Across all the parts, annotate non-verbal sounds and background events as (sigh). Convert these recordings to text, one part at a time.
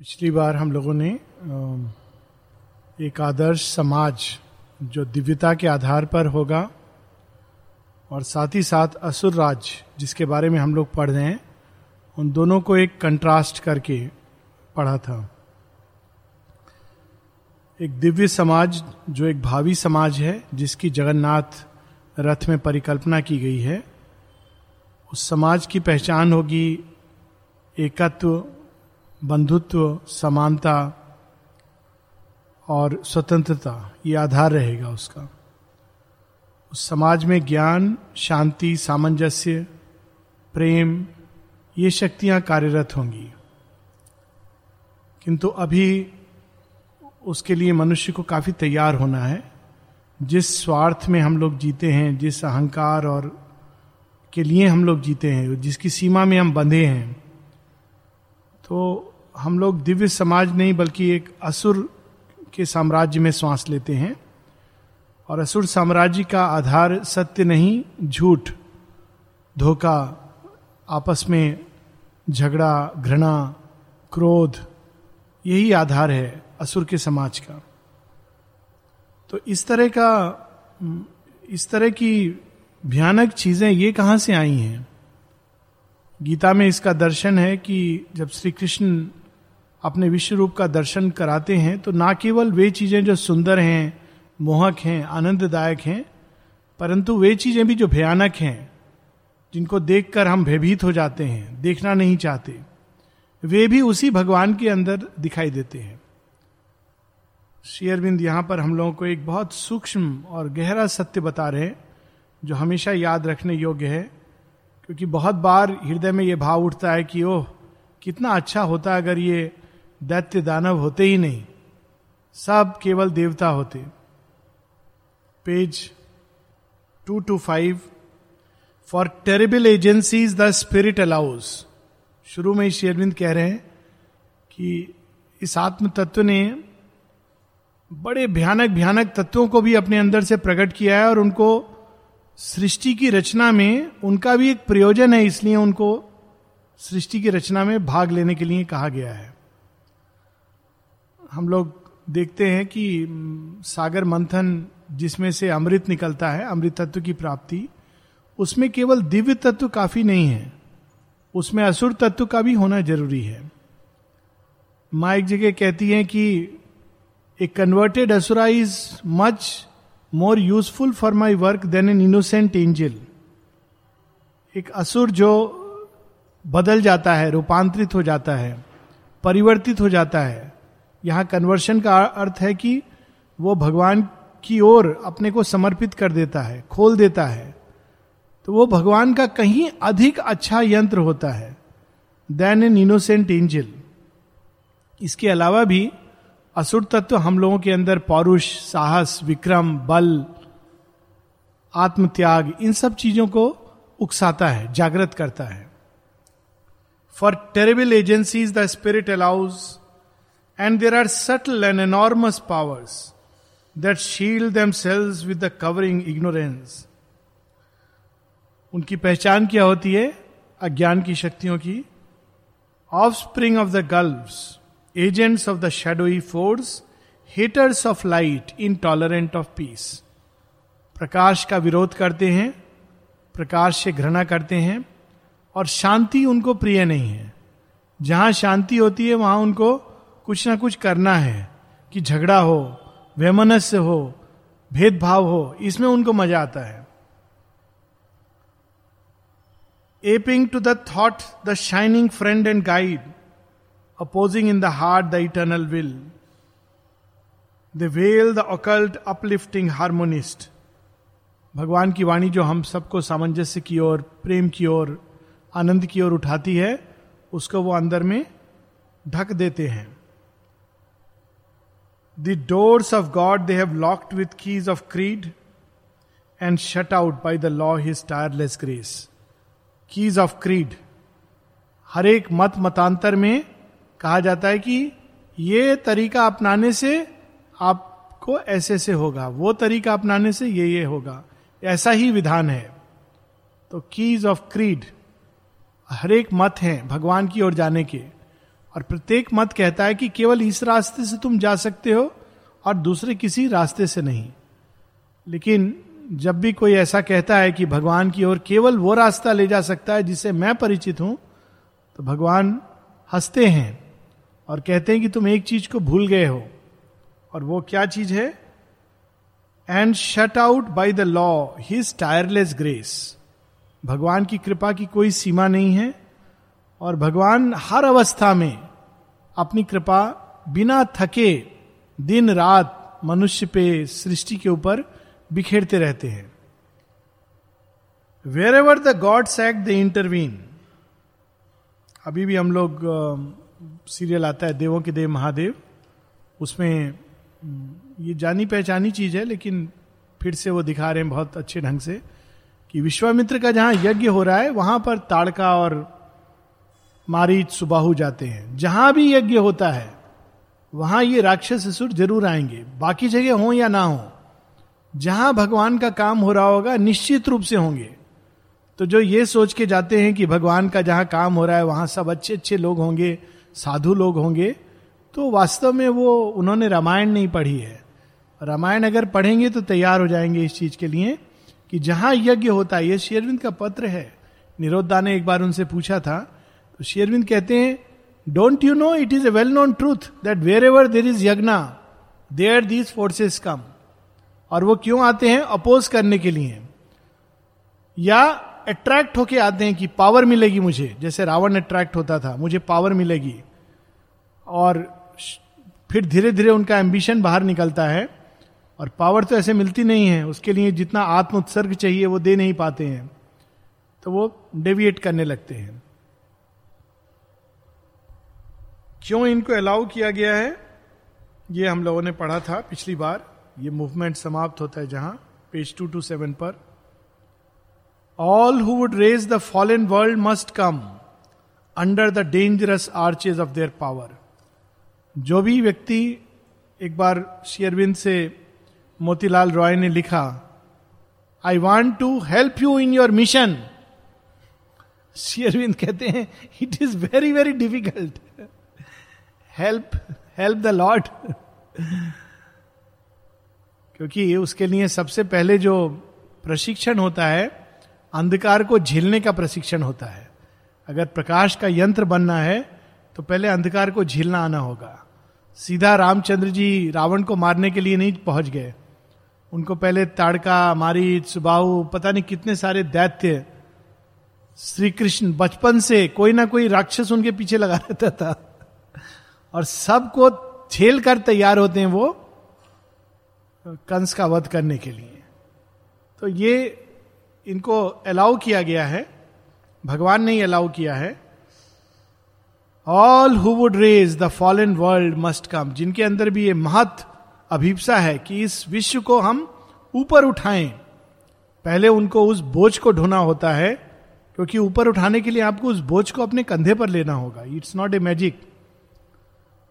पिछली बार हम लोगों ने एक आदर्श समाज जो दिव्यता के आधार पर होगा और साथ ही साथ असुर राज जिसके बारे में हम लोग पढ़ रहे हैं, उन दोनों को एक कंट्रास्ट करके पढ़ा था। एक दिव्य समाज जो एक भावी समाज है, जिसकी जगन्नाथ रथ में परिकल्पना की गई है, उस समाज की पहचान होगी, एकत्व बंधुत्व, समानता और स्वतंत्रता, ये आधार रहेगा उसका। उस समाज में ज्ञान, शांति, सामंजस्य, प्रेम, ये शक्तियाँ कार्यरत होंगी। किंतु अभी उसके लिए मनुष्य को काफ़ी तैयार होना है। जिस स्वार्थ में हम लोग जीते हैं, जिस अहंकार और के लिए हम लोग जीते हैं, जिसकी सीमा में हम बंधे हैं तो हम लोग दिव्य समाज नहीं, बल्कि एक असुर के साम्राज्य में सांस लेते हैं। और असुर साम्राज्य का आधार सत्य नहीं, झूठ, धोखा, आपस में झगड़ा, घृणा, क्रोध, यही आधार है असुर के समाज का। तो इस तरह का, इस तरह की भयानक चीज़ें ये कहाँ से आई हैं? गीता में इसका दर्शन है कि जब श्री कृष्ण अपने विश्व रूप का दर्शन कराते हैं तो ना केवल वे चीज़ें जो सुंदर हैं, मोहक हैं, आनंददायक हैं, परंतु वे चीज़ें भी जो भयानक हैं, जिनको देखकर हम भयभीत हो जाते हैं, देखना नहीं चाहते। वे भी उसी भगवान के अंदर दिखाई देते हैं। शेयरबिंद, यहाँ पर हम लोगों को एक बहुत सूक्ष्म और गहरा सत्य बता रहे हैं, जो हमेशा याद रखने योग्य है, क्योंकि बहुत बार हृदय में यह भाव उठता है कि ओह, कितना अच्छा होता अगर ये दैत्य दानव होते ही नहीं। सब केवल देवता होते। Page two two five. For terrible agencies the spirit allows. शुरू में ही शेरविंद कह रहे हैं कि इस आत्म तत्व ने बड़े भयानक भयानक तत्वों को भी अपने अंदर से प्रकट किया है और उनको सृष्टि की रचना में उनका भी एक प्रयोजन है, इसलिए उनको सृष्टि की रचना में भाग लेने के लिए कहा गया है। हम लोग देखते हैं कि सागर मंथन जिसमें से अमृत निकलता है, अमृत तत्व की प्राप्ति, उसमें केवल दिव्य तत्व काफ़ी नहीं है। उसमें असुर तत्व का भी होना ज़रूरी है। माँ एक जगह कहती है कि a converted Asura is much more useful for my work than an innocent angel एक असुर जो बदल जाता है, रूपांतरित हो जाता है, परिवर्तित हो जाता है यहाँ कन्वर्शन का अर्थ है कि वो भगवान की ओर अपने को समर्पित कर देता है, खोल देता है। तो वो भगवान का कहीं अधिक अच्छा यंत्र होता है देन एन इनोसेंट एंजल इसके अलावा भी असुर तत्व हम लोगों के अंदर पौरुष, साहस, विक्रम, बल, आत्मत्याग, इन सब चीज़ों को उकसाता है, जागृत करता है। For terrible agencies the spirit allows And there are subtle and enormous powers that shield themselves with the covering ignorance. उनकी पहचान क्या होती है? अज्ञान की शक्तियों की। Offspring of the gulf agents of the shadowy force haters of light intolerant of peace प्रकाश का विरोध करते हैं, प्रकाश से घृणा करते हैं, और शांति उनको प्रिय नहीं है। जहाँ शांति होती है, वहाँ उनको कुछ ना कुछ करना है, कि झगड़ा हो, वैमनस्य हो, भेदभाव हो, इसमें उनको मज़ा आता है। Aping to the thought the shining friend and guide opposing in the heart the eternal will the veil the occult uplifting harmonist भगवान की वाणी जो हम सबको सामंजस्य की ओर, प्रेम की ओर, आनंद की ओर उठाती है, उसको वो अंदर में ढक देते हैं। The doors of God they have locked with keys of creed and shut out by the law his tireless grace. Keys of creed. हर एक मत मतांतर में कहा जाता है कि ये तरीका अपनाने से आपको ऐसे से होगा वो तरीका अपनाने से ये ये होगा ऐसा ही विधान है तो कीज ऑफ़ क्रीड हर एक मत है भगवान की ओर जाने के और प्रत्येक मत कहता है कि केवल इस रास्ते से तुम जा सकते हो और दूसरे किसी रास्ते से नहीं। लेकिन जब भी कोई ऐसा कहता है कि भगवान की ओर केवल वो रास्ता ले जा सकता है जिससे मैं परिचित हूँ तो भगवान हँसते हैं और कहते हैं कि तुम एक चीज़ को भूल गए हो। और वो क्या चीज़ है? And shut out by the law his tireless grace भगवान की कृपा की कोई सीमा नहीं है। और भगवान हर अवस्था में अपनी कृपा बिना थके दिन रात मनुष्य पे सृष्टि के ऊपर बिखेरते रहते हैं। Wherever the god sack the intervene अभी भी हम लोग सीरियल आता है, देवों के देव, महादेव। उसमें ये जानी पहचानी चीज़ है, लेकिन फिर से वो दिखा रहे हैं बहुत अच्छे ढंग से कि विश्वामित्र का जहाँ यज्ञ हो रहा है, वहाँ पर ताड़का और मारीच सुबाहु जाते हैं। जहाँ भी यज्ञ होता है, वहाँ ये राक्षस असुर ज़रूर आएँगे। बाकी जगह हो या ना हो, जहाँ भगवान का काम हो रहा होगा, निश्चित रूप से होंगे। तो जो ये सोच के जाते हैं कि भगवान का जहाँ काम हो रहा है, वहाँ सब अच्छे अच्छे लोग होंगे, साधु लोग होंगे तो वास्तव में वो, उन्होंने रामायण नहीं पढ़ी है। रामायण अगर पढ़ेंगे तो तैयार हो जाएँगे इस चीज़ के लिए कि जहाँ यज्ञ होता है, ये शेरविंद का पत्र है। निरोधा ने एक बार उनसे पूछा था तो शेरविंद कहते हैं don't you know it is a well known truth that wherever there is यज्ञ देयर दीज फोर्सेस कम और वो क्यों आते हैं? अपोज करने के लिए। या अट्रैक्ट होके आते हैं कि पावर मिलेगी मुझे। जैसे रावण अट्रैक्ट होता था, मुझे पावर मिलेगी। और फिर धीरे धीरे उनका एम्बिशन बाहर निकलता है। और पावर तो ऐसे मिलती नहीं है। उसके लिए जितना आत्म उत्सर्ग चाहिए, वो दे नहीं पाते हैं। तो वो डेविएट करने लगते हैं। क्यों इनको अलाउ किया गया है? ये हम लोगों ने पढ़ा था पिछली बार। ये मूवमेंट समाप्त होता है जहाँ पेज टू टू सेवन पर। All who would raise the fallen world must come under the dangerous arches of their power जो भी व्यक्ति एक बार शेयरविंद से मोतीलाल रॉय ने लिखा I want to help you in your mission Sri Aurobindo कहते हैं it is very very difficult help help the lord क्योंकि उसके लिए सबसे पहले जो प्रशिक्षण होता है, अंधकार को झेलने का प्रशिक्षण होता है। अगर प्रकाश का यंत्र बनना है तो पहले अंधकार को झेलना आना होगा। सीधा रामचंद्र जी रावण को मारने के लिए नहीं पहुँच गए। उनको पहले ताड़का मारी, सुबाहु, पता नहीं कितने सारे दैत्य। श्री कृष्ण बचपन से कोई ना कोई राक्षस उनके पीछे लगा रहता था। और सबको झेल कर तैयार होते हैं वो कंस का वध करने के लिए। तो ये इनको अलाउ किया गया है। भगवान ने ही अलाउ किया है। All who would raise the fallen world must come जिनके अंदर भी ये महत्व अभिप्सा है कि इस विश्व को हम ऊपर उठाएँ। पहले उनको उस बोझ को ढोना होता है, क्योंकि ऊपर उठाने के लिए आपको उस बोझ को अपने कंधे पर लेना होगा। It's not a magic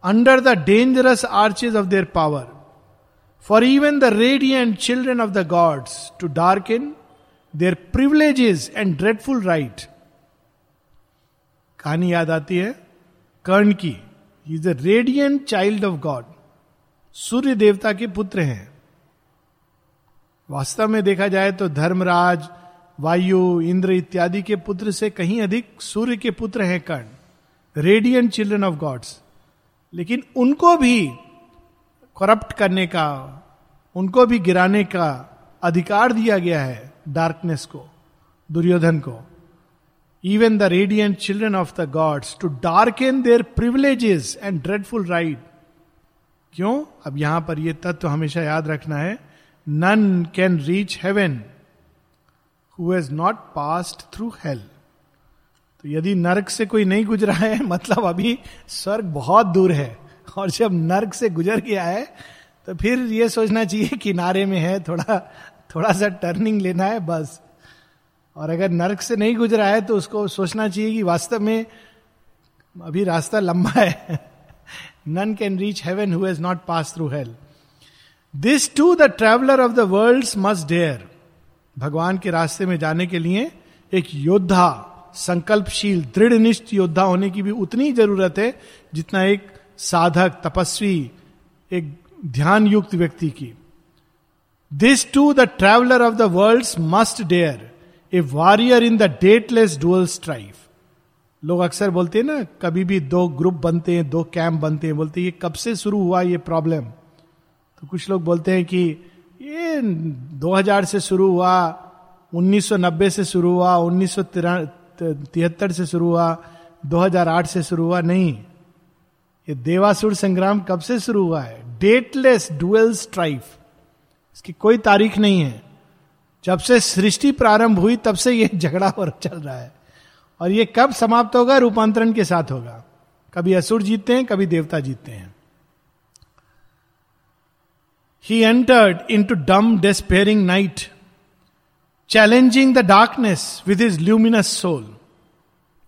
under the dangerous arches of their power for even the radiant children of the gods too dark in their privileges and dreadful right कहानी याद आती है? कर्ण की। Is the radiant child of god Surya देवता के पुत्र हैं। वास्तव में देखा जाए तो धर्मराज, वायु, इंद्र इत्यादि के पुत्र से कहीं अधिक सूर्य के पुत्र हैं Karna. Radiant children of gods लेकिन उनको भी करप्ट करने का, उनको भी गिराने का अधिकार दिया गया है डार्कनेस को, दुर्योधन को। Even the radiant children of the gods too dark in their privileges and dreadful right क्यों? अब यहाँ पर यह तत्व हमेशा याद रखना है। None can reach heaven who has not passed through hell तो यदि नर्क से कोई नहीं गुजरा है (laughs) मतलब अभी स्वर्ग बहुत दूर है, और जब नर्क से गुजर गया है तो फिर ये सोचना चाहिए किनारे में है, थोड़ा थोड़ा सा टर्निंग लेना है, बस। और अगर नर्क से नहीं गुजरा है तो उसको सोचना चाहिए कि वास्तव में अभी रास्ता लंबा है। None can reach heaven who not pass through hell this too the traveller of the world must dare भगवान के रास्ते में जाने के लिए एक योद्धा संकल्पशील दृढ़ निष्ठ योद्धा होने की भी उतनी ज़रूरत है जितना एक साधक, तपस्वी, एक ध्यान युक्त व्यक्ति की। This too the traveller of the world must dare a warrior in the dateless dual strife लोग अक्सर बोलते हैं ना, कभी भी दो ग्रुप बनते हैं, दो कैंप बनते हैं, बोलते हैं, ये कब से शुरू हुआ ये प्रॉब्लम तो कुछ लोग बोलते हैं कि, ये 2000 से शुरू हुआ 1990 से शुरू हुआ, उन्नीस से शुरू हुआ 2008 से शुरू हुआ, नहीं। ये देवासुर संग्राम कब से शुरू हुआ है? Dateless dual strife. इसकी कोई तारीख नहीं है। जब से सृष्टि प्रारंभ हुई, तब से ये (laughs) झगड़ा और चल रहा है। और ये कब समाप्त होगा? रूपांतरण के साथ होगा। कभी असुर जीतते हैं, कभी देवता जीतते हैं। He entered into dumb despairing night challenging the darkness with is luminous soul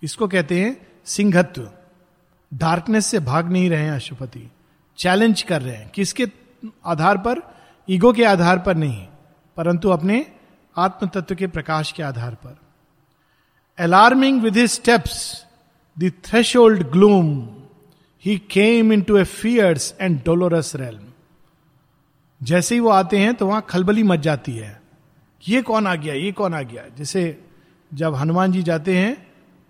इसको कहते हैं सिंहत्व। डार्कनेस से भाग नहीं रहे हैं अशुपति। चैलेंज कर रहे हैं। किसके आधार पर? ईगो के आधार पर नहीं। परंतु अपने आत्म तत्व के प्रकाश के आधार पर। Alarming with his steps the thresh gloom he came into a fierce and dolorous realm जैसे ही वो आते हैं तो वहाँ खलबली मच जाती है। ये कौन आ गया, ये कौन आ गया? जैसे जब हनुमान जी जाते हैं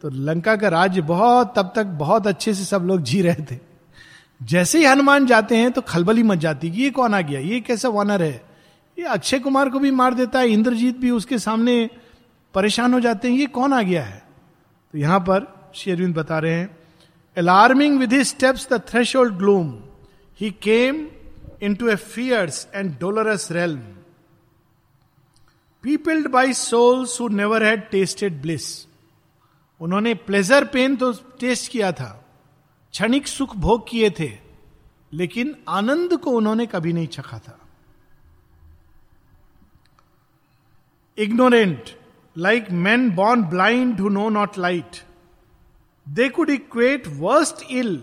तो लंका का राज्य बहुत, तब तक बहुत अच्छे से सब लोग जी रहे थे। जैसे ही हनुमान जाते हैं तो खलबली मच जाती है ये कौन आ गया? ये कैसा वॉनर है? ये अक्षय कुमार को भी मार देता है, इंद्रजीत भी उसके सामने परेशान हो जाते हैं, ये कौन आ गया है? तो यहाँ पर शेरविंद बता रहे हैं alarming with his steps the threshold gloom he came into a fierce and dolorous realm peopled by souls who never had tasted bliss उन्होंने प्लेजर पेन तो टेस्ट किया था। क्षणिक सुख भोग किए थे, लेकिन आनंद को उन्होंने कभी नहीं चखा था। Ignorant like man born blind who know not light they could equate worst ill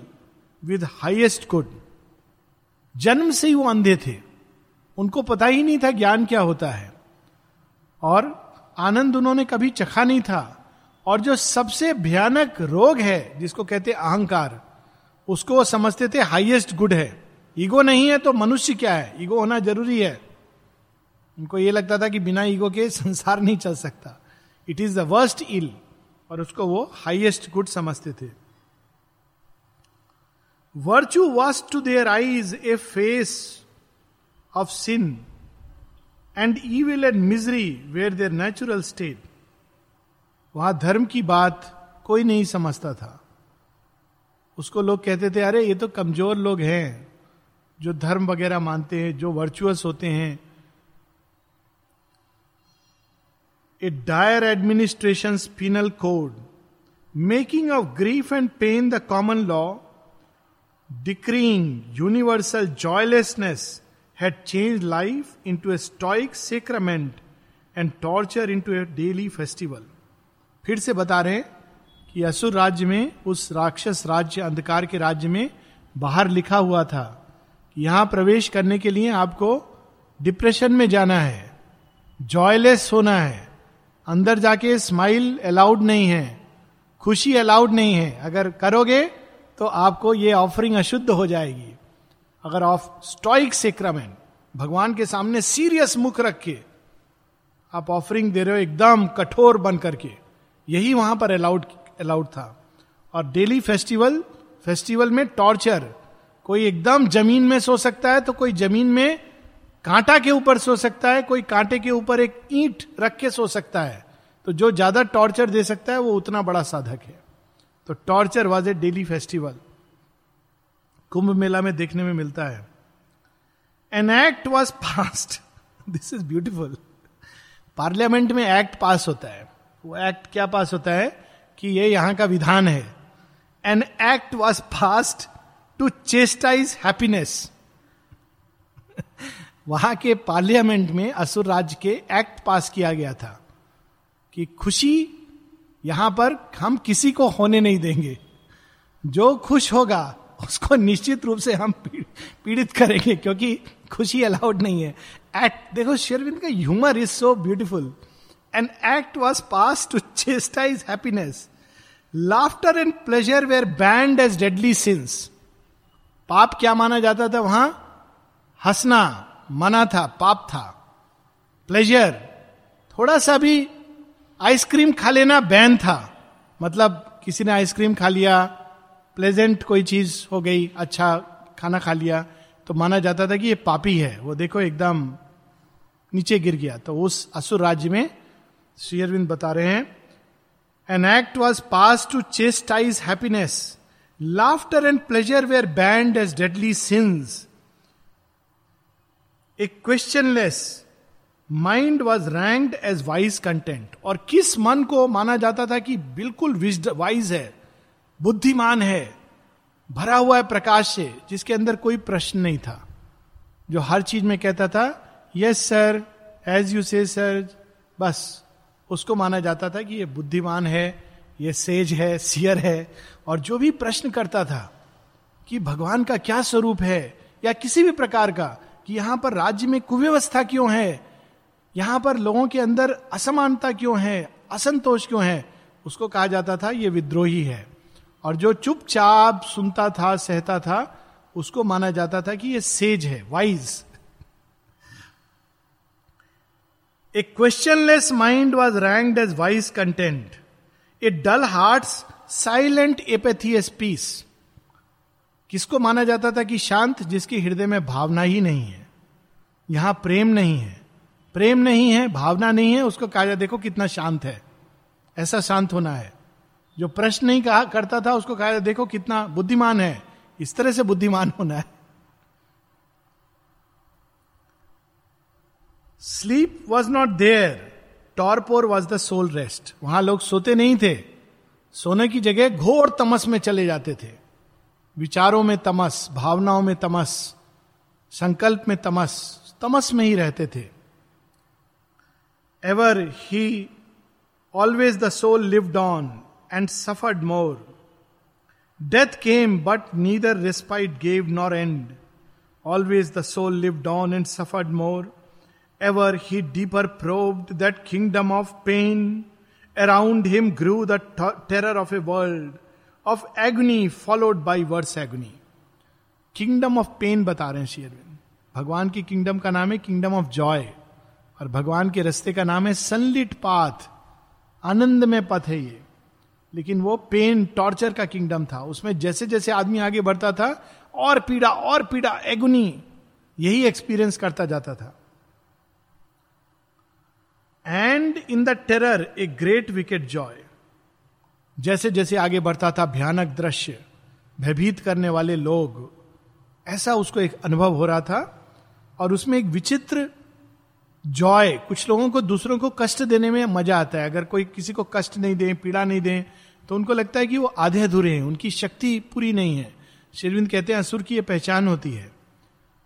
with highest good जन्म से ही वो अंधे थे। उनको पता ही नहीं था ज्ञान क्या होता है। और आनंद उन्होंने कभी चखा नहीं था। और जो सबसे भयानक रोग है, जिसको कहते अहंकार, उसको वो समझते थे हाईएस्ट गुड है। ईगो नहीं है तो मनुष्य क्या है? ईगो होना ज़रूरी है। उनको ये लगता था कि बिना ईगो के संसार नहीं चल सकता। It is the worst ill और उसको वो हाइएस्ट गुड समझते थे। Virtue was to their eyes a face of sin and evil and misery were their natural state वहाँ धर्म की बात कोई नहीं समझता था। उसको लोग कहते थे, अरे, ये तो कमज़ोर लोग हैं, जो धर्म वगैरह मानते हैं, जो वर्चुअस होते हैं। A dire administration penal code making of grief and pain the common law decreeing universal joylessness had changed life into a stoic sacrament and torture into a daily festival. फिर से बता रहे कि असुर राज्य में, उस राक्षस राज्य, अंधकार के राज्य में बाहर लिखा हुआ था यहाँ प्रवेश करने के लिए आपको डिप्रेशन में जाना है जॉयलेस होना है, अंदर जाके स्माइल अलाउड नहीं है, खुशी अलाउड नहीं है अगर करोगे तो आपको ये ऑफरिंग अशुद्ध हो जाएगी अगर ऑफ़ स्टॉइक सेक्रामेंट भगवान के सामने सीरियस मुख रख के आप ऑफरिंग दे रहे हो एकदम कठोर बन करके, यही वहाँ पर अलाउड अलाउड था। और डेली फेस्टिवल फेस्टिवल में टॉर्चर कोई एकदम ज़मीन में सो सकता है तो कोई ज़मीन में कांटा के ऊपर सो सकता है, कोई कांटे के ऊपर एक ईंट रख के सो सकता है। तो जो ज़्यादा टॉर्चर दे सकता है, वो उतना बड़ा साधक है। तो torture was a daily festival Kumbh Mela में देखने में मिलता है। An act was passed this is beautiful parliament में एक्ट पास होता है। वो एक्ट क्या पास होता है? कि ये यहाँ का विधान है। An act was passed to chastise happiness वहाँ के पार्लियामेंट में असुर राज्य के एक्ट पास किया गया था। कि खुशी यहाँ पर हम किसी को होने नहीं देंगे। जो खुश होगा उसको निश्चित रूप से हम पीड़ित करेंगे, क्योंकि खुशी अलाउड नहीं है। एक्ट देखो शेरविंद का humour is so beautiful an act was pass to chastise happiness laughter and pleasure were banned as deadly sins पाप क्या माना जाता था वहाँ? हंसना, मना था, पाप था। प्लेजर थोड़ा सा भी आइसक्रीम खा लेना बैन था। मतलब किसी ने आइसक्रीम खा लिया प्लेजेंट कोई चीज़ हो गई अच्छा खाना खा लिया तो माना जाता था कि ये पापी है। वो देखो एकदम नीचे गिर गया। तो उस असुर राज्य में श्री अरविंद बता रहे हैं an act was pass to chastise happiness laughter and pleasure were banned as deadly sins a questionless mind was ranked as wise content और किस मन को माना जाता था कि बिल्कुल वाइज है? बुद्धिमान है, भरा हुआ है प्रकाश से, जिसके अंदर कोई प्रश्न नहीं था। जो हर चीज़ में कहता था yes sir as you say sir बस। उसको माना जाता था कि ये बुद्धिमान है, ये सेज है, सियर है, और जो भी प्रश्न करता था कि भगवान का क्या स्वरूप है, या किसी भी प्रकार का, कि यहाँ पर राज्य में कुव्यवस्था क्यों है, यहाँ पर लोगों के अंदर असमानता क्यों है, असंतोष क्यों है, उसको कहा जाता था, ये विद्रोही है। और जो चुपचाप सुनता था, सहता था, उसको माना जाता था कि ये सेज है wise a questionless mind was ranked as wise content a dull heart silent apathetic peace किसको माना जाता था कि शांत, जिसके हृदय में भावना ही नहीं है? यहाँ प्रेम नहीं है। प्रेम नहीं है, भावना नहीं है, उसको कहा जाए, देखो कितना शांत है। ऐसा शांत होना है। जो प्रश्न नहीं कहा, करता था, उसको कहा, देखो कितना बुद्धिमान है। इस तरह से बुद्धिमान होना है। Sleep was not there torpor was the soul rest वहाँ लोग सोते नहीं थे। सोने की जगह घोर तमस में चले जाते थे। विचारों में तमस, भावनाओं में तमस, संकल्प में तमस तमस में ही रहते थे। Ever he always the soul lived on and suffered more. Death came, but neither respite gave nor end. Always the soul lived on and suffered more. Ever he deeper probed that kingdom of pain. Around him grew the t- terror of a world of agony followed by worse agony. Kingdom of pain बता रहे हैं Sherwin भगवान की kingdom का नाम है kingdom of Joy और भगवान के रस्ते का नाम है सनलिट पाथ आनंद में पथ है ये लेकिन वो पेन टॉर्चर का किंगडम था। उसमें जैसे जैसे आदमी आगे बढ़ता था, और पीड़ा और पीड़ा एगुनी यही एक्सपीरियंस करता जाता था। And in the terror a great wicked joy जैसे जैसे आगे बढ़ता था, भयानक दृश्य, भयभीत करने वाले लोग, ऐसा उसको एक अनुभव हो रहा था, और उसमें एक विचित्र जॉय कुछ लोगों को दूसरों को कष्ट देने में मज़ा आता है। अगर कोई किसी को कष्ट नहीं दे, पीड़ा नहीं दे तो उनको लगता है कि वो आधे अधूरे हैं, उनकी शक्ति पूरी नहीं है। शेरविंद कहते हैं, असुर की यह पहचान होती है।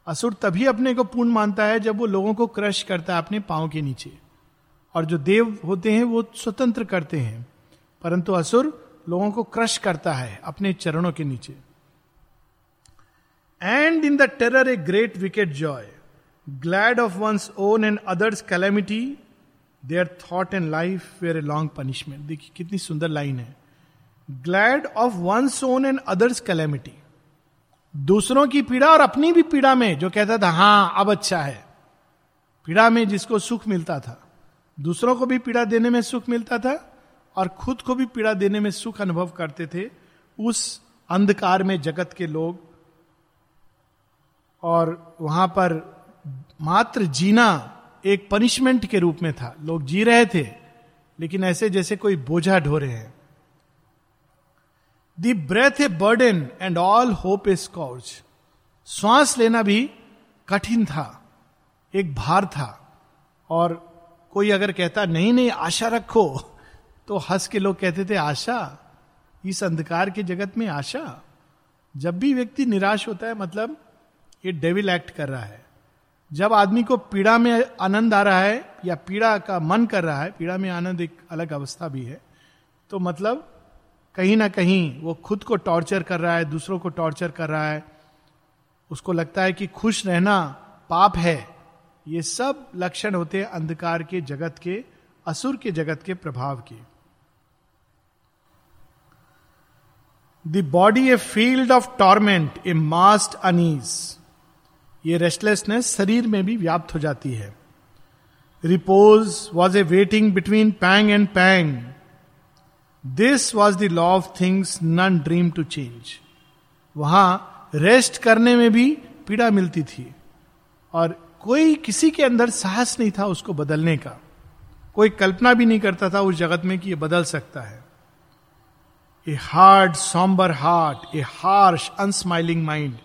असुर तभी अपने को पूर्ण मानता है जब वो लोगों को क्रश करता है अपने पाँव के नीचे। और जो देव होते हैं, वो स्वतंत्र करते हैं। परंतु असुर लोगों को क्रश करता है अपने चरणों के नीचे। And in the terror a great wicked joy glad of one's own and others' calamity there thought and life were a long punishment देखिए, कितनी सुंदर लाइन है। Glad of one's own and others' calamity दूसरों की पीड़ा और अपनी भी पीड़ा में, जो कहता था, हाँ, अब अच्छा है। पीड़ा में जिसको सुख मिलता था, दूसरों को भी पीड़ा देने में सुख मिलता था और खुद को भी पीड़ा देने में सुख अनुभव करते थे, उस अंधकार में जगत के लोग और वहाँ पर मात्र जीना एक पनिशमेंट के रूप में था। लोग जी रहे थे, लेकिन ऐसे जैसे कोई बोझा ढो रहे हैं। The breath a burden and all hope a scourge श्वास लेना भी कठिन था, एक भार था। और कोई अगर कहता, नहीं नहीं, आशा रखो तो हंस के लोग कहते थे, आशा, इस अंधकार के जगत में आशा? जब भी व्यक्ति निराश होता है मतलब ये डेविल एक्ट कर रहा है। जब आदमी को पीड़ा में आनंद आ रहा है या पीड़ा का मन कर रहा है, पीड़ा में आनंद एक अलग अवस्था भी है तो मतलब कहीं ना कहीं वो खुद को टॉर्चर कर रहा है, दूसरों को टॉर्चर कर रहा है। उसको लगता है कि खुश रहना पाप है। ये सब लक्षण होते हैं अंधकार के जगत के, असुर के जगत के प्रभाव के। The body a field of torment a mass unease ये रेस्टलेसनेस शरीर में भी व्याप्त हो जाती है। Repose was a waiting between pang and pang this was the law of things none dream to change वहाँ रेस्ट करने में भी पीड़ा मिलती थी और कोई किसी के अंदर साहस नहीं था उसको बदलने का। कोई कल्पना भी नहीं करता था उस जगत में कि यह बदल सकता है। A hard sombre heart a harsh unsmiling mind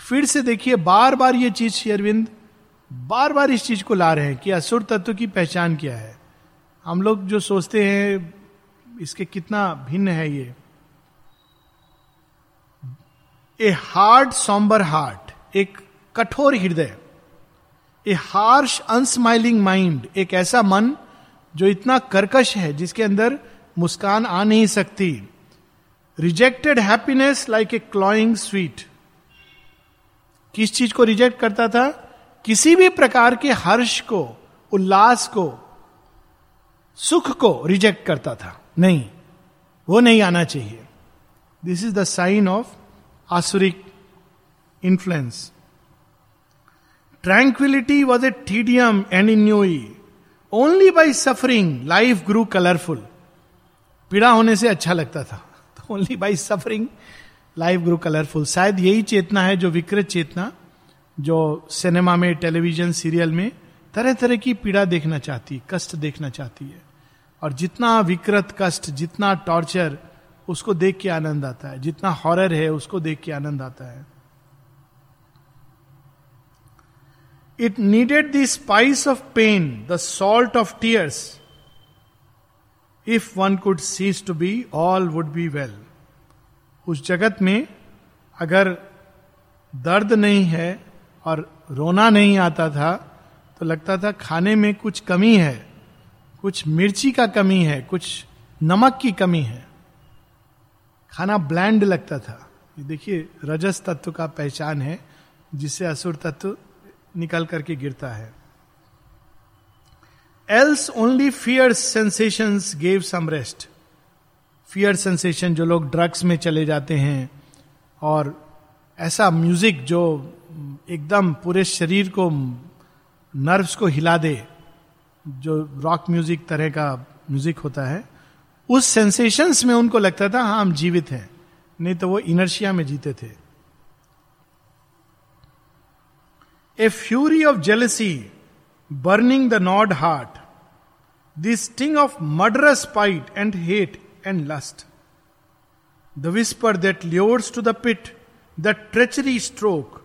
फिर से देखिए बार बार ये चीज़ श्री अरविंद बार बार इस चीज़ को ला रहे हैं कि असुर तत्व की पहचान क्या है। हम लोग जो सोचते हैं, इसके कितना भिन्न है ये। ए हार्ड सॉम्बर हार्ट एक कठोर हृदय, ए हार्श अनस्माइलिंग माइंड एक ऐसा मन जो इतना कर्कश है जिसके अंदर मुस्कान आ नहीं सकती। Rejected happiness like a cloying sweet किस चीज़ को रिजेक्ट करता था? किसी भी प्रकार के हर्ष को, उल्लास को, सुख को रिजेक्ट करता था। नहीं, वो नहीं आना चाहिए। This is the sign of asuric influence tranquillity was a tedium and in only by suffering life grew colourful पीड़ा होने से अच्छा लगता था। Only by suffering life grew colourful. शायद यही चेतना है, जो विकृत चेतना, जो सिनेमा में, टेलीविज़न, सीरियल में तरह तरह की पीड़ा देखना चाहती है कष्ट देखना चाहती है। और जितना विकृत कष्ट, जितना टॉर्चर, उसको देख के आनंद आता है। जितना हॉरर है, उसको देख के आनंद आता है। It needed the spice of pain the salt of tears if one could cease to be all would be well उस जगत में अगर दर्द नहीं है और रोना नहीं आता था तो लगता था खाने में कुछ कमी है, कुछ मिर्ची का कमी है, कुछ नमक की कमी है। खाना ब्लैंड लगता था। ये देखिए, रजस तत्व का पहचान है, जिससे असुर तत्व निकल करके गिरता है। Else only fear sensation gave some rest fear sensation जो लोग ड्रग्स में चले जाते हैं और ऐसा म्यूज़िक जो एकदम पूरे शरीर को नर्व्स को हिला दे, जो रॉक म्यूज़िक तरह का म्यूज़िक होता है, उस सेंसेशंस में उनको लगता था हाँ हम जीवित हैं। नहीं तो वो इनर्शिया में जीते थे। A fury of jealousy burning the gnawed heart this sting of murderous spite and hate and lust the whisper that lures to the pit the treachery stroke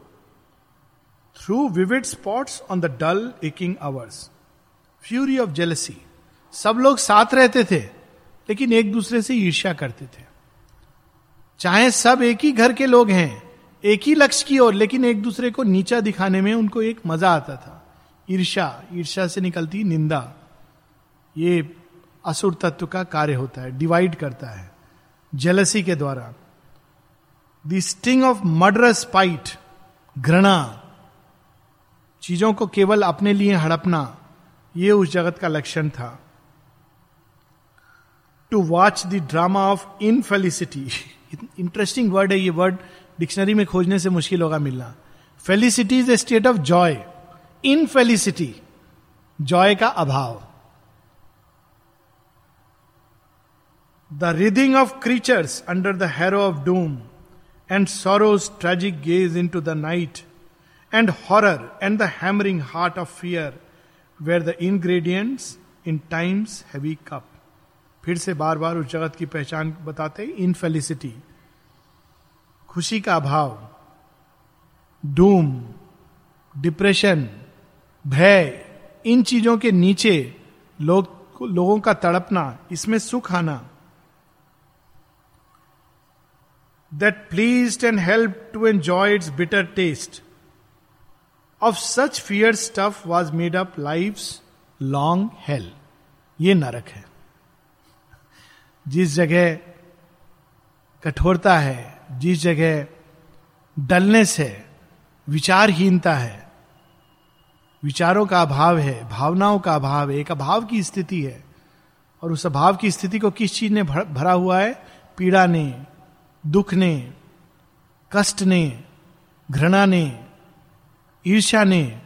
through vivid spots on the dull aching hours fury of jealousy सब लोग साथ रहते थे, लेकिन एक दूसरे से ईर्ष्या करते थे। चाहे सब एक ही घर के लोग हैं, एक ही लक्ष्य की ओर, लेकिन एक दूसरे को नीचा दिखाने में उनको एक मज़ा आता था। ईर्षा ईर्षा से निकलती निंदा। ये असुर तत्व का कार्य होता है डिवाइड करता है जेलसी के द्वारा। The sting of murder spite घृणा, चीज़ों को केवल अपने लिए हड़पना यह उस जगत का लक्षण था। To watch the drama of infelicity interesting word है ये वर्ड डिक्शनरी में खोजने से मुश्किल होगा मिलना। Felicity is a state of joy infelicity joy का अभाव। The writhing of creatures under the harrow of doom and sorrow's tragic gaze into the night and horror and the hammering heart of fear were the ingredients in time's heavy cup फिर से बार बार उस जगत की पहचान बताते इनफेलिसिटी खुशी का अभाव डूम डिप्रेशन भय, इन चीज़ों के नीचे लोग, लोगों का तड़पना, इसमें सुख आना। That please and help to enjoy its bitter taste of such fear stuff was made up life long hell ये नरक है जिस जगह कठोरता है जिस जगह डलनेस है विचारहीनता है विचारों का अभाव है भावनाओं का अभाव है एक अभाव की स्थिति है और उस अभाव की स्थिति को किस चीज़ ने भरा हुआ है पीड़ा ने दुख ने कष्ट ने घृणा ने ईर्ष्या ने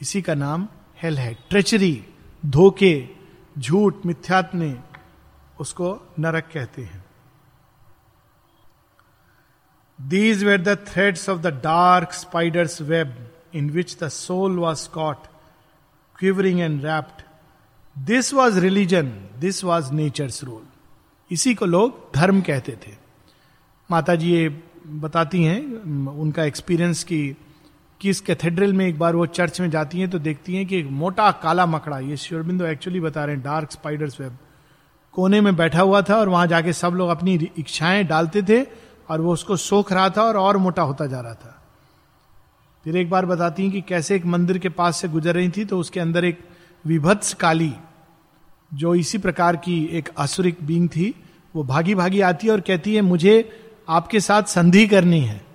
इसी का नाम हेल है। ट्रेचरी धोखे, झूठ मिथ्यात्व ने उसको नरक कहते हैं। These were the threads of the dark spider's web in which the soul was caught quivering and rapt this was religion this was nature's rule इसी को लोग धर्म कहते थे। माता जी ये बताती हैं, उनका एक्सपीरियंस की किस कैथेड्रल में एक बार वो चर्च में जाती हैं तो देखती हैं कि एक मोटा काला मकड़ा, ये शिवरबिंदो एक्चुअली बता रहे हैं डार्क स्पाइडर्स वेब कोने में बैठा हुआ था और वहाँ जाके सब लोग अपनी इच्छाएँ डालते थे और वो उसको सोख रहा था और और मोटा होता जा रहा था। फिर एक बार बताती हैं कि कैसे एक मंदिर के पास से गुजर रही थी तो उसके अंदर एक विभत्स काली, जो इसी प्रकार की एक असुरिक बींग थी, वो भागी भागी आती है और कहती है, मुझे आपके साथ संधि करनी है।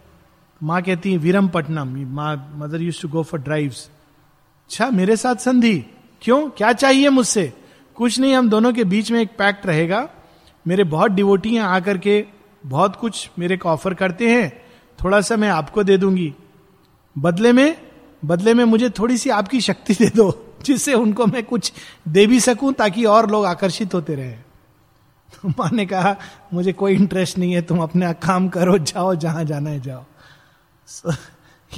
माँ कहती है वीरम पटनम माँ, mother use to go for drives. अच्छा मेरे साथ संधि? क्यों? क्या चाहिए मुझसे? कुछ नहीं, हम दोनों के बीच में एक पैक्ट रहेगा। मेरे बहुत डिवोटी हैं, आकर के बहुत कुछ मेरे को ऑफ़र करते हैं। थोड़ा सा मैं आपको दे दूँगी। बदले में बदले में मुझे थोड़ी सी आपकी शक्ति दे दो, जिससे उनको मैं कुछ दे भी सकूँ, ताकि और लोग आकर्षित होते रहे। तो माँ ने कहा मुझे कोई इंटरेस्ट नहीं है तुम अपने काम करो जाओ जहाँ जाना है जाओ. So,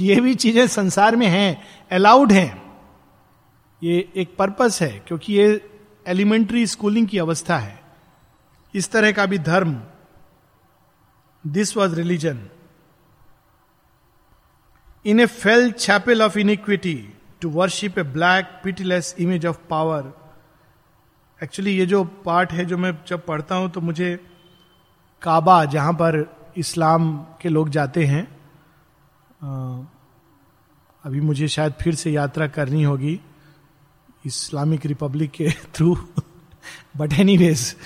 ये भी चीज़ें संसार में हैं अलाउड हैं। ये एक पर्पस है क्योंकि ये एलिमेंट्री स्कूलिंग की अवस्था है। इस तरह का भी धर्म। This was religion in a fell chapel of iniquity to worship a black pitiless image of power actually ये जो पार्ट है जो मैं जब पढ़ता हूँ तो मुझे काबा जहाँ पर इस्लाम के लोग जाते हैं अभी मुझे शायद फिर से यात्रा करनी होगी इस्लामिक रिपब्लिक के (laughs) थ्रू। बट एनी वेज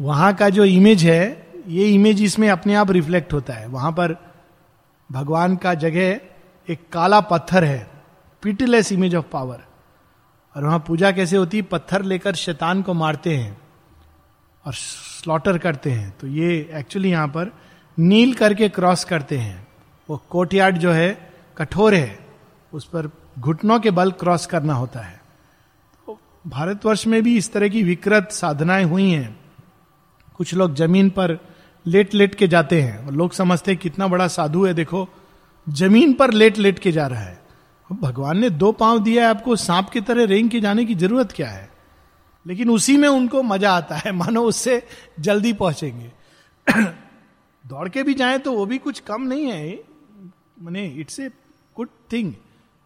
वहाँ का जो इमेज है, ये इमेज इसमें अपने आप रिफ्लेक्ट होता है। वहाँ पर भगवान का जगह एक काला पत्थर है पिटलेस इमेज ऑफ़ पावर और वहाँ पूजा कैसे होती पत्थर लेकर शैतान को मारते हैं और स्लॉटर करते हैं। तो ये एक्चुअली यहाँ पर नील करके क्रॉस करते हैं। वो कोर्टयार्ड जो है, कठोर है, उस पर घुटनों के बल क्रॉस करना होता है। तो भारतवर्ष में भी इस तरह की विकृत साधनाएँ हुई हैं। कुछ लोग ज़मीन पर लेट लेट के जाते हैं। और लोग समझते हैं कितना बड़ा साधु है, देखो, ज़मीन पर लेट लेट के जा रहा है। भगवान ने दो पाँव दिया है आपको, सांप की तरह रेंग के जाने की ज़रूरत क्या है? लेकिन उसी में उनको मज़ा आता है, मानो उससे जल्दी पहुँचेंगे। (clears throat) दौड़ के भी जाए तो वो भी कुछ कम नहीं है मैंने इट्स ए गुड थिंग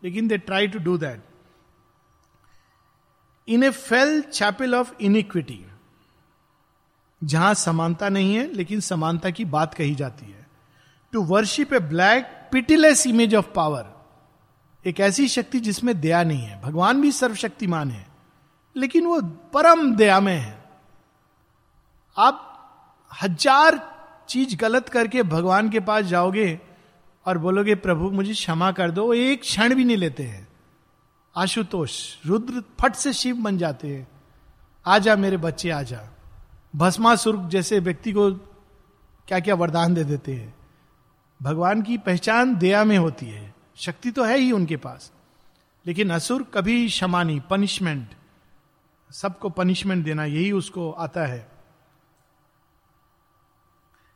लेकिन they try to do that in a fell chapel of iniquity जहाँ समानता नहीं है, लेकिन समानता की बात कही जाती है। To worship a black pitiless image of power एक ऐसी शक्ति जिसमें दया नहीं है। भगवान भी सर्वशक्तिमान है, लेकिन वो परम दया में है। आप हज़ार चीज़ गलत करके भगवान के पास जाओगे और बोलोगे, प्रभु, मुझे क्षमा कर दो। एक क्षण भी नहीं लेते हैं। आशुतोष, रुद्र फट से शिव बन जाते हैं। आजा मेरे बच्चे, आजा। भस्मासुर जैसे व्यक्ति को क्या क्या वरदान दे देते हैं। भगवान की पहचान दया में होती है। शक्ति तो है ही उनके पास। लेकिन असुर कभी क्षमा नहीं पनिशमेंट सबको पनिशमेंट देना यही उसको आता है।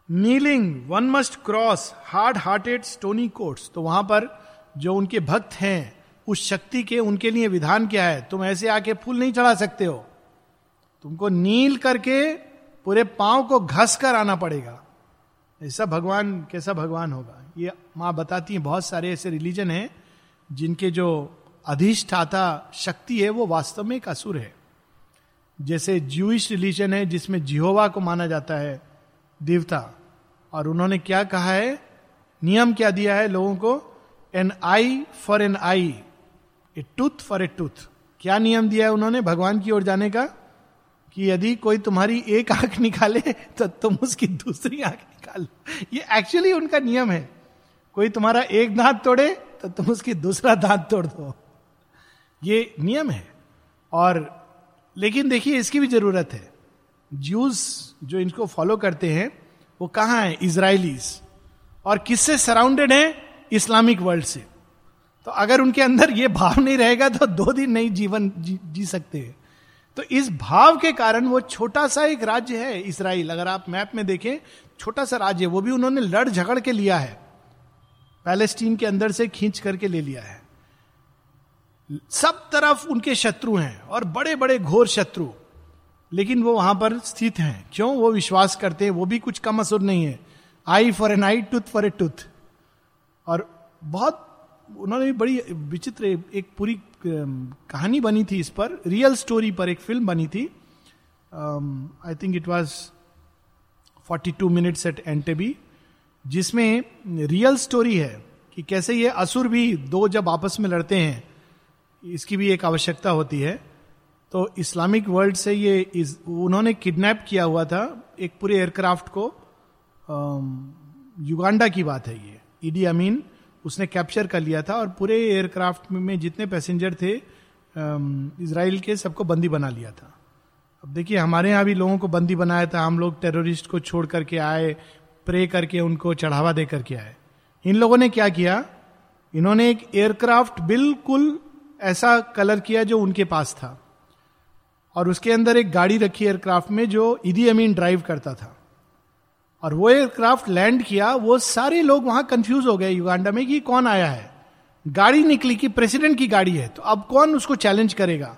Kneeling one must cross hard hearted stony courts तो वहाँ पर जो उनके भक्त हैं, उस शक्ति के उनके लिए विधान क्या है? तुम ऐसे आके फूल नहीं चढ़ा सकते हो। तुमको नील करके पूरे पाँव को घस कर आना पड़ेगा। ऐसा भगवान, कैसा भगवान होगा? ये माँ बताती हैं, बहुत सारे ऐसे रिलीजन हैं, जिनके जो अधिष्ठाता शक्ति है, वो वास्तव में एक असुर है। जैसे ज्यूइश रिलीजन है, जिसमें जिहोवा को माना जाता है, देवता। और उन्होंने क्या कहा है? नियम क्या दिया है लोगों को? An eye for an eye a tooth for a tooth क्या नियम दिया है उन्होंने भगवान की ओर जाने का? कि यदि कोई तुम्हारी एक आँख निकाले तो तुम उसकी दूसरी आँख निकाल ये एक्चुअली उनका नियम है। कोई तुम्हारा एक दांत तोड़े तो तुम उसकी दूसरा दांत तोड़ दो। ये नियम है। और लेकिन देखिए इसकी भी ज़रूरत है। ज्यूज जो इनको फॉलो करते हैं वो कहाँ है? इसराइलीज और किससे सराउंडेड है? इस्लामिक वर्ल्ड से। तो अगर उनके अंदर ये भाव नहीं रहेगा तो दो दिन नहीं जीवन जी, जी सकते हैं। तो इस भाव के कारण वो छोटा सा एक राज्य है इसराइल। अगर आप मैप में देखें, छोटा सा राज्य वो भी उन्होंने लड़ झगड़ के लिया है। पैलेस्टीन के अंदर से खींच करके ले लिया है। सब तरफ़ उनके शत्रु हैं और बड़े बड़े घोर शत्रु। लेकिन वो वहाँ पर स्थित हैं। क्यों? वो विश्वास करते हैं, वो भी कुछ कम असुर नहीं है। Eye for an eye, tooth for a tooth. और बहुत, उन्होंने भी बड़ी विचित्र एक पूरी कहानी बनी थी इस पर रियल स्टोरी पर एक फ़िल्म बनी थी। I think it was 42 minutes at Entebbe जिसमें रियल स्टोरी है कि कैसे ये असुर भी दो जब आपस में लड़ते हैं इसकी भी एक आवश्यकता होती है। तो इस्लामिक वर्ल्ड से ये इस, उन्होंने किडनैप किया हुआ था एक पूरे एयरक्राफ्ट को। युगांडा की बात है ये ईडी अमीन उसने कैप्चर कर लिया था और पूरे एयरक्राफ्ट में जितने पैसेंजर थे इसराइल के सबको बंदी बना लिया था। अब देखिए, हमारे यहाँ भी लोगों को बंदी बनाया था। हम लोग टेररिस्ट को छोड़ करके आए प्रे करके उनको चढ़ावा दे करके आए। इन लोगों ने क्या किया? इन्होंने एक एयरक्राफ्ट बिल्कुल ऐसा कलर किया जो उनके पास था। और उसके अंदर एक गाड़ी रखी एयरक्राफ्ट में जो ईदी अमीन ड्राइव करता था। और वो एयरक्राफ्ट लैंड किया, वो सारे लोग वहाँ कंफ्यूज हो गए युगांडा में कि कौन आया है। गाड़ी निकली कि प्रेसिडेंट की गाड़ी है तो अब कौन उसको चैलेंज करेगा?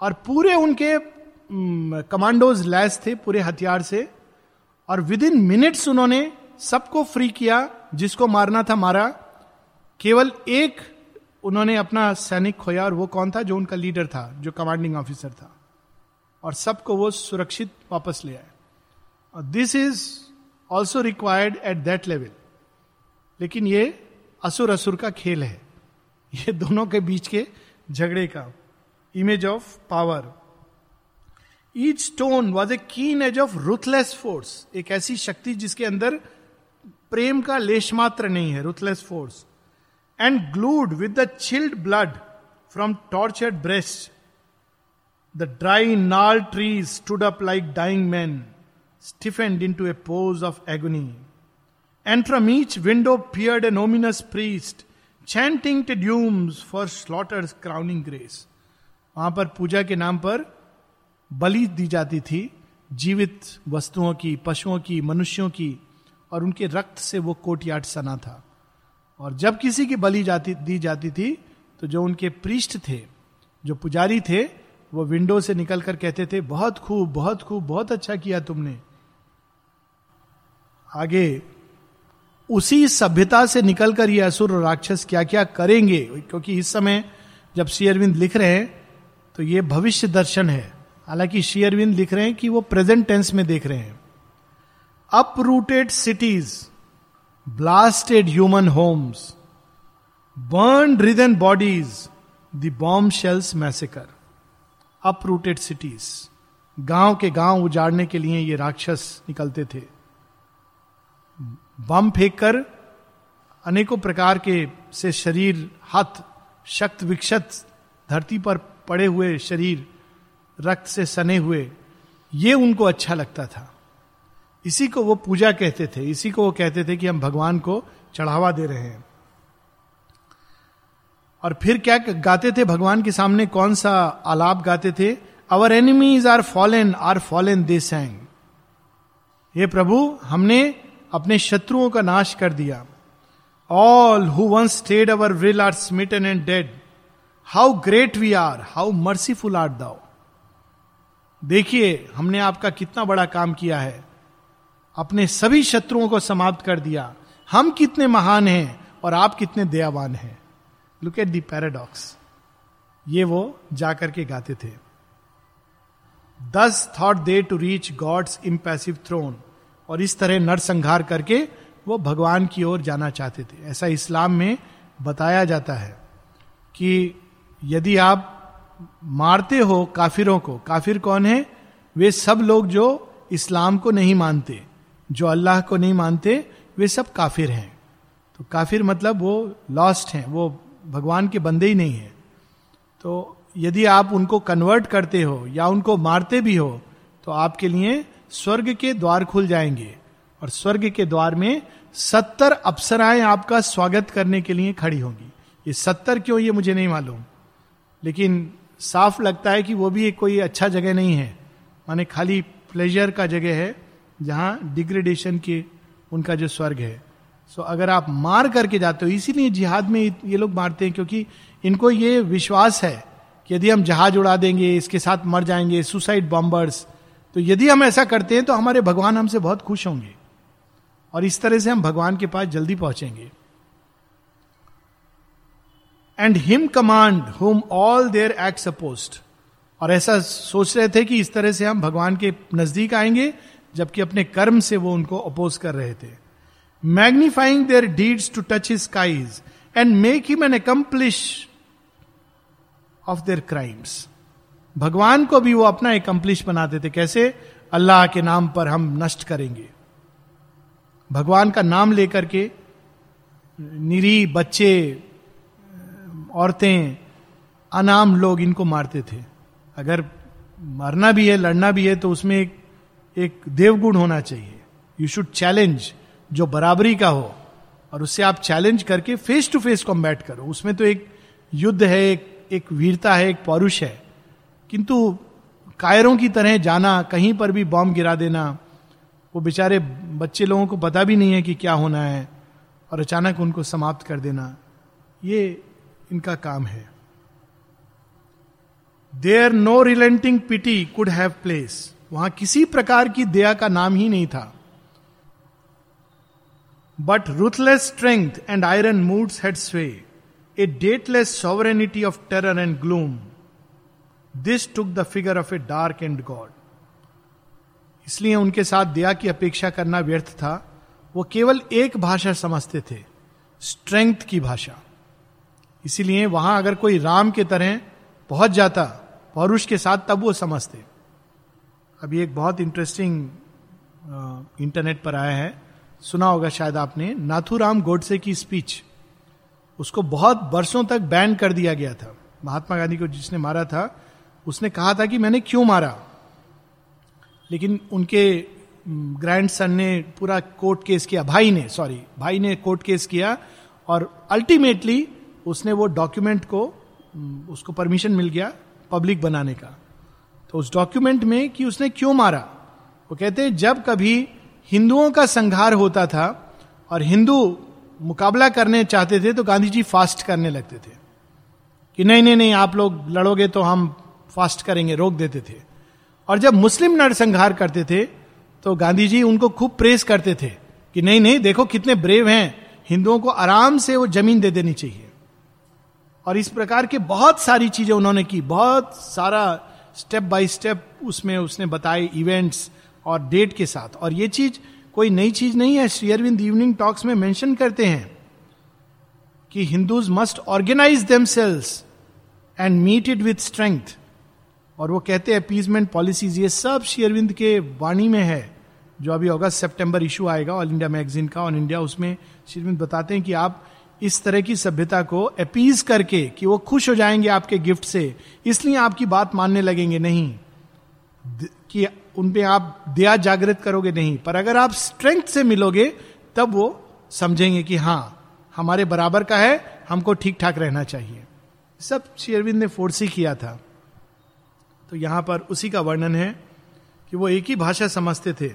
और पूरे उनके कमांडोज लैस थे पूरे हथियार से, और विद इन मिनट्स उन्होंने सबको फ्री किया, जिसको मारना था मारा। केवल एक उन्होंने अपना सैनिक खोया और वो कौन था? जो उनका लीडर था, जो कमांडिंग ऑफिसर था। और सबको वो सुरक्षित वापस ले आए। This is also required at that level लेकिन ये असुर असुर का खेल है। ये दोनों के बीच के झगड़े का image of power each stone was a keen edge of ruthless force एक ऐसी शक्ति जिसके अंदर प्रेम का लेश मात्र नहीं है ruthless force and glued with the chilled blood from tortured breast the dry gnarled trees stood up like dying man stiffened into a pose of agony. And from each window peered an ominous priest, chanting Te for slaughter's crowning grace. वहाँ पर पूजा के नाम पर बलि दी जाती थी जीवित वस्तुओं की पशुओं की मनुष्यों की और उनके रक्त से वो कोटियाट सना था और जब किसी की बलि जाती दी जाती थी तो जो उनके पृष्ठ थे जो पुजारी थे वो विंडो से निकलकर कहते थे बहुत खूब बहुत खूब बहुत अच्छा किया तुमने आगे, उसी सभ्यता से निकलकर ये असुर राक्षस क्या क्या करेंगे? क्योंकि इस समय जब शेयरविंद लिख रहे हैं तो ये भविष्य दर्शन है। हालाँकि शेयरविंद लिख रहे हैं कि वो प्रेजेंट टेंस में देख रहे हैं। Uprooted cities blasted human homes burn writhen bodies the bomb shells massacre uprooted cities गाँव के गाँव उजाड़ने के लिए ये राक्षस निकलते थे। बम फेंक कर अनेकों प्रकार के से शरीर, हाथ, शक्त, विक्षत, धरती पर पड़े हुए शरीर, रक्त से सने हुए, ये उनको अच्छा लगता था। इसी को वो पूजा कहते थे, इसी को वो कहते थे कि हम भगवान को चढ़ावा दे रहे हैं। और फिर क्या गाते थे भगवान के सामने? कौन सा आलाप गाते थे? Our enemies are fallen are fallen they sang हे प्रभु, हमने अपने शत्रुओं का नाश कर दिया। All who one stayed our will are smitten and dead how great we are how merciful are thou देखिए, हमने आपका कितना बड़ा काम किया है। अपने सभी शत्रुओं को समाप्त कर दिया। हम कितने महान हैं और आप कितने दयावान हैं। लुक एट दी पैराडॉक्स ये वो जाकर के गाते थे। Thus thought they to reach God's impassive throne और इस तरह नरसंहार करके वो भगवान की ओर जाना चाहते थे। ऐसा इस्लाम में बताया जाता है कि यदि आप मारते हो काफिरों को, काफिर कौन है? वे सब लोग जो इस्लाम को नहीं मानते, जो अल्लाह को नहीं मानते, वे सब काफिर हैं। तो काफिर मतलब वो लॉस्ट हैं, वो भगवान के बंदे ही नहीं हैं। तो यदि आप उनको कन्वर्ट करते हो या उनको मारते भी हो तो आपके लिए स्वर्ग के द्वार खुल जाएँगे और स्वर्ग के द्वार में सत्तर अप्सराएँ आपका स्वागत करने के लिए खड़ी होंगी। ये सत्तर क्यों ये मुझे नहीं मालूम। लेकिन साफ़ लगता है कि वो भी एक कोई अच्छा जगह नहीं है। माने खाली प्लेजर का जगह है जहाँ डिग्रेडेशन के उनका जो स्वर्ग है। सो so, अगर आप मार करके जाते हो इसीलिए जिहाद में ये लोग मारते हैं क्योंकि इनको ये विश्वास है कि यदि हम जहाज़ उड़ा देंगे इसके साथ मर जाएँगे सुसाइड बॉम्बर्स तो यदि हम ऐसा करते हैं तो हमारे भगवान हमसे बहुत खुश होंगे। और इस तरह से हम भगवान के पास जल्दी पहुँचेंगे। And him command whom all their act opposed और ऐसा सोच रहे थे कि इस तरह से हम भगवान के नज़दीक आएँगे, जबकि अपने कर्म से वो उनको अपोज कर रहे थे। Magnifying their deeds to touch his skies and make him an accomplice of their crimes भगवान को भी वो अपना एकम्प्लिश बनाते थे। कैसे? अल्लाह के नाम पर हम नष्ट करेंगे। भगवान का नाम लेकर के निरी बच्चे, औरतें, अनाम लोग इनको मारते थे। अगर मरना भी है, लड़ना भी है तो उसमें एक एक देवगुण होना चाहिए। यू शुड चैलेंज जो बराबरी का हो। और उससे आप चैलेंज करके फेस टू फेस कॉम्बैट करो। उसमें तो एक युद्ध है, एक एक वीरता है, एक पौरुष है। किंतु कायरों की तरह जाना, कहीं पर भी बॉम्ब गिरा देना, वो बेचारे बच्चे लोगों को पता भी नहीं है कि क्या होना है और अचानक उनको समाप्त कर देना। ये इनका काम है। There no relenting pity could have place वहाँ किसी प्रकार की दया का नाम ही नहीं था। But ruthless strength and iron moods had sway a dateless sovereignty of terror and gloom this took the figure of a dark and god इसलिए उनके साथ दया की अपेक्षा करना व्यर्थ था। वो केवल एक भाषा समझते थे स्ट्रेंथ की भाषा। इसीलिए वहाँ अगर कोई राम के तरह पहुँच जाता, पौरुष के साथ तब वो समझते। अभी एक बहुत इंटरेस्टिंग इंटरनेट पर आया है। सुना होगा शायद आपने, नाथुराम गोडसे की स्पीच उसको बहुत वर्षों तक बैन कर दिया गया था। महात्मा गांधी को जिसने मारा था उसने कहा था कि मैंने क्यों मारा? लेकिन उनके ग्रैंड सन ने पूरा कोर्ट केस किया, भाई ने सॉरी भाई ने कोर्ट केस किया और अल्टीमेटली उसने वो डॉक्यूमेंट को उसको परमिशन मिल गया पब्लिक बनाने का। तो उस डॉक्यूमेंट में कि उसने क्यों मारा? वो कहते हैं, जब कभी हिंदुओं का संघार होता था और हिंदू मुकाबला करने चाहते थे तो गांधी जी फास्ट करने लगते थे कि नहीं नहीं नहीं, आप लोग लड़ोगे तो हम फास्ट करेंगे, रोक देते थे। और जब मुस्लिम नरसंहार करते थे तो गांधी जी उनको खूब प्रेस करते थे कि नहीं नहीं, देखो कितने ब्रेव हैं। हिंदुओं को आराम से वो ज़मीन दे देनी चाहिए। और इस प्रकार के बहुत सारी चीज़ें उन्होंने की, बहुत सारा स्टेप बाय स्टेप उसमें उसने बताए इवेंट्स और डेट के साथ। और ये चीज़ कोई नई चीज़ नहीं है, श्री अरविंद इवनिंग टॉक्स में मेंशन करते हैं कि Hindus must organise themselves and meet it with strength और वो कहते हैं अपीजमेंट पॉलिसीज़ ये सब शेयरविंद के वाणी में है, जो अभी अगस्त, सितंबर इशू आएगा ऑल इंडिया मैगजीन का ऑल इंडिया उसमें शेरविंद बताते हैं कि आप इस तरह की सभ्यता को अपीज करके कि वो खुश हो जाएँगे आपके गिफ्ट से, इसलिए आपकी बात मानने लगेंगे नहीं कि उन पे आप दया जागृत करोगे नहीं, पर अगर आप स्ट्रेंथ से मिलोगे, तब वो समझेंगे कि हाँ हमारे बराबर का है, हमको ठीक ठाक रहना चाहिए। सब शेरविंद ने फोर्स ही किया था। तो यहाँ पर उसी का वर्णन है कि वो एक ही भाषा समझते थे।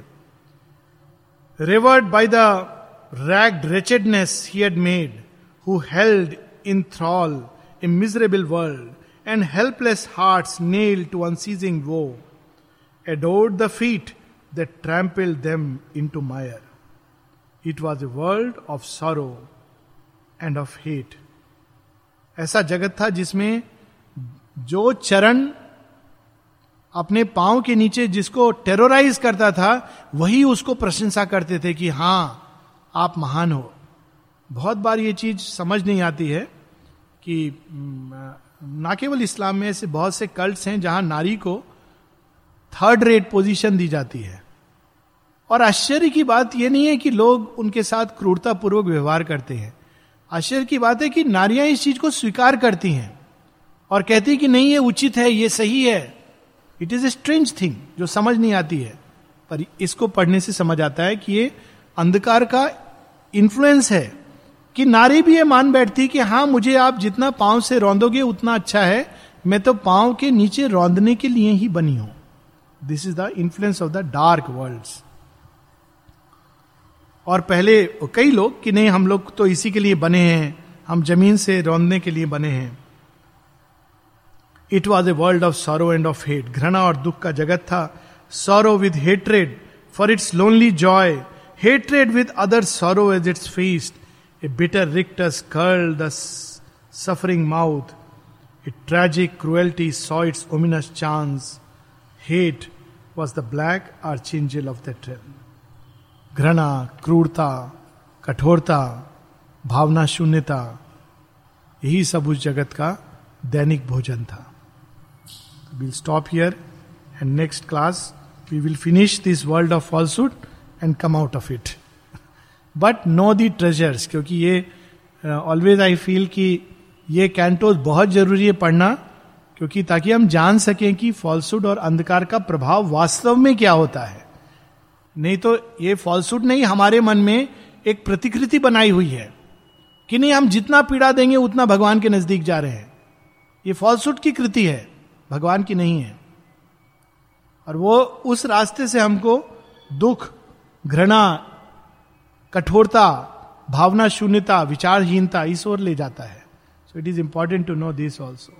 Revered by the ragged wretchedness he had made who held in thrall a miserable world and helpless heart nail to unceasing woe adored the feet that trampled them into mire it was a world of sorrow and of hate ऐसा जगत था जिसमें जो चरण अपने पाँव के नीचे जिसको टेरोराइज करता था, वही उसको प्रशंसा करते थे कि हाँ, आप महान हो। बहुत बार ये चीज़ समझ नहीं आती है कि ना केवल इस्लाम में ऐसे बहुत से कल्ट्स हैं जहाँ नारी को थर्ड रेट पोजीशन दी जाती है। और आश्चर्य की बात यह नहीं है कि लोग उनके साथ क्रूरतापूर्वक व्यवहार करते हैं। आश्चर्य की बात है कि नारियाँ इस चीज़ को स्वीकार करती हैं और कहती कि नहीं, ये उचित है, ये सही है। It is a strange thing जो समझ नहीं आती है, पर इसको पढ़ने से समझ आता है कि ये अंधकार का इन्फ्लुएंस है, कि नारी भी ये मान बैठती कि हाँ मुझे आप जितना पाँव से रौंदोगे, उतना अच्छा है, मैं तो पाँव के नीचे रौंदने के लिए ही बनी हूँ। This is the influence of the dark world और पहले कई लोग कि नहीं, हम लोग तो इसी के लिए बने हैं, हम ज़मीन से रौंदने के लिए बने हैं। It was a world of sorrow and of hate घृणा और दुख का जगत था sorrow with hatred for its lonely joy hatred with other sorrow as its feast a bitter rictus curl the suffering mouth a tragic cruelty saw its ominous chance hate was the black archangel of the train घृणा क्रूरता कठोरता भावना शून्यता यही सब उस जगत का दैनिक भोजन था We'll stop here, and next class, we will finish this world of falsehood and come out of it. But no the treasures क्योंकि ये ऑलवेज आई फील कि ये कैंटोज बहुत ज़रूरी है पढ़ना, क्योंकि ताकि हम जान सकें कि फॉल्सुड और अंधकार का प्रभाव वास्तव में क्या होता है। नहीं तो ये फॉल्सुड नहीं, हमारे मन में एक प्रतिकृति बनाई हुई है कि नहीं, हम जितना पीड़ा देंगे, उतना भगवान के नज़दीक जा रहे हैं। ये फॉल्सुड की कृति है। भगवान की नहीं है। और वो उस रास्ते से हमको दुख, घृणा, कठोरता, भावना, शून्यता, विचारहीनता, इस ओर ले जाता है। So it is important to know this also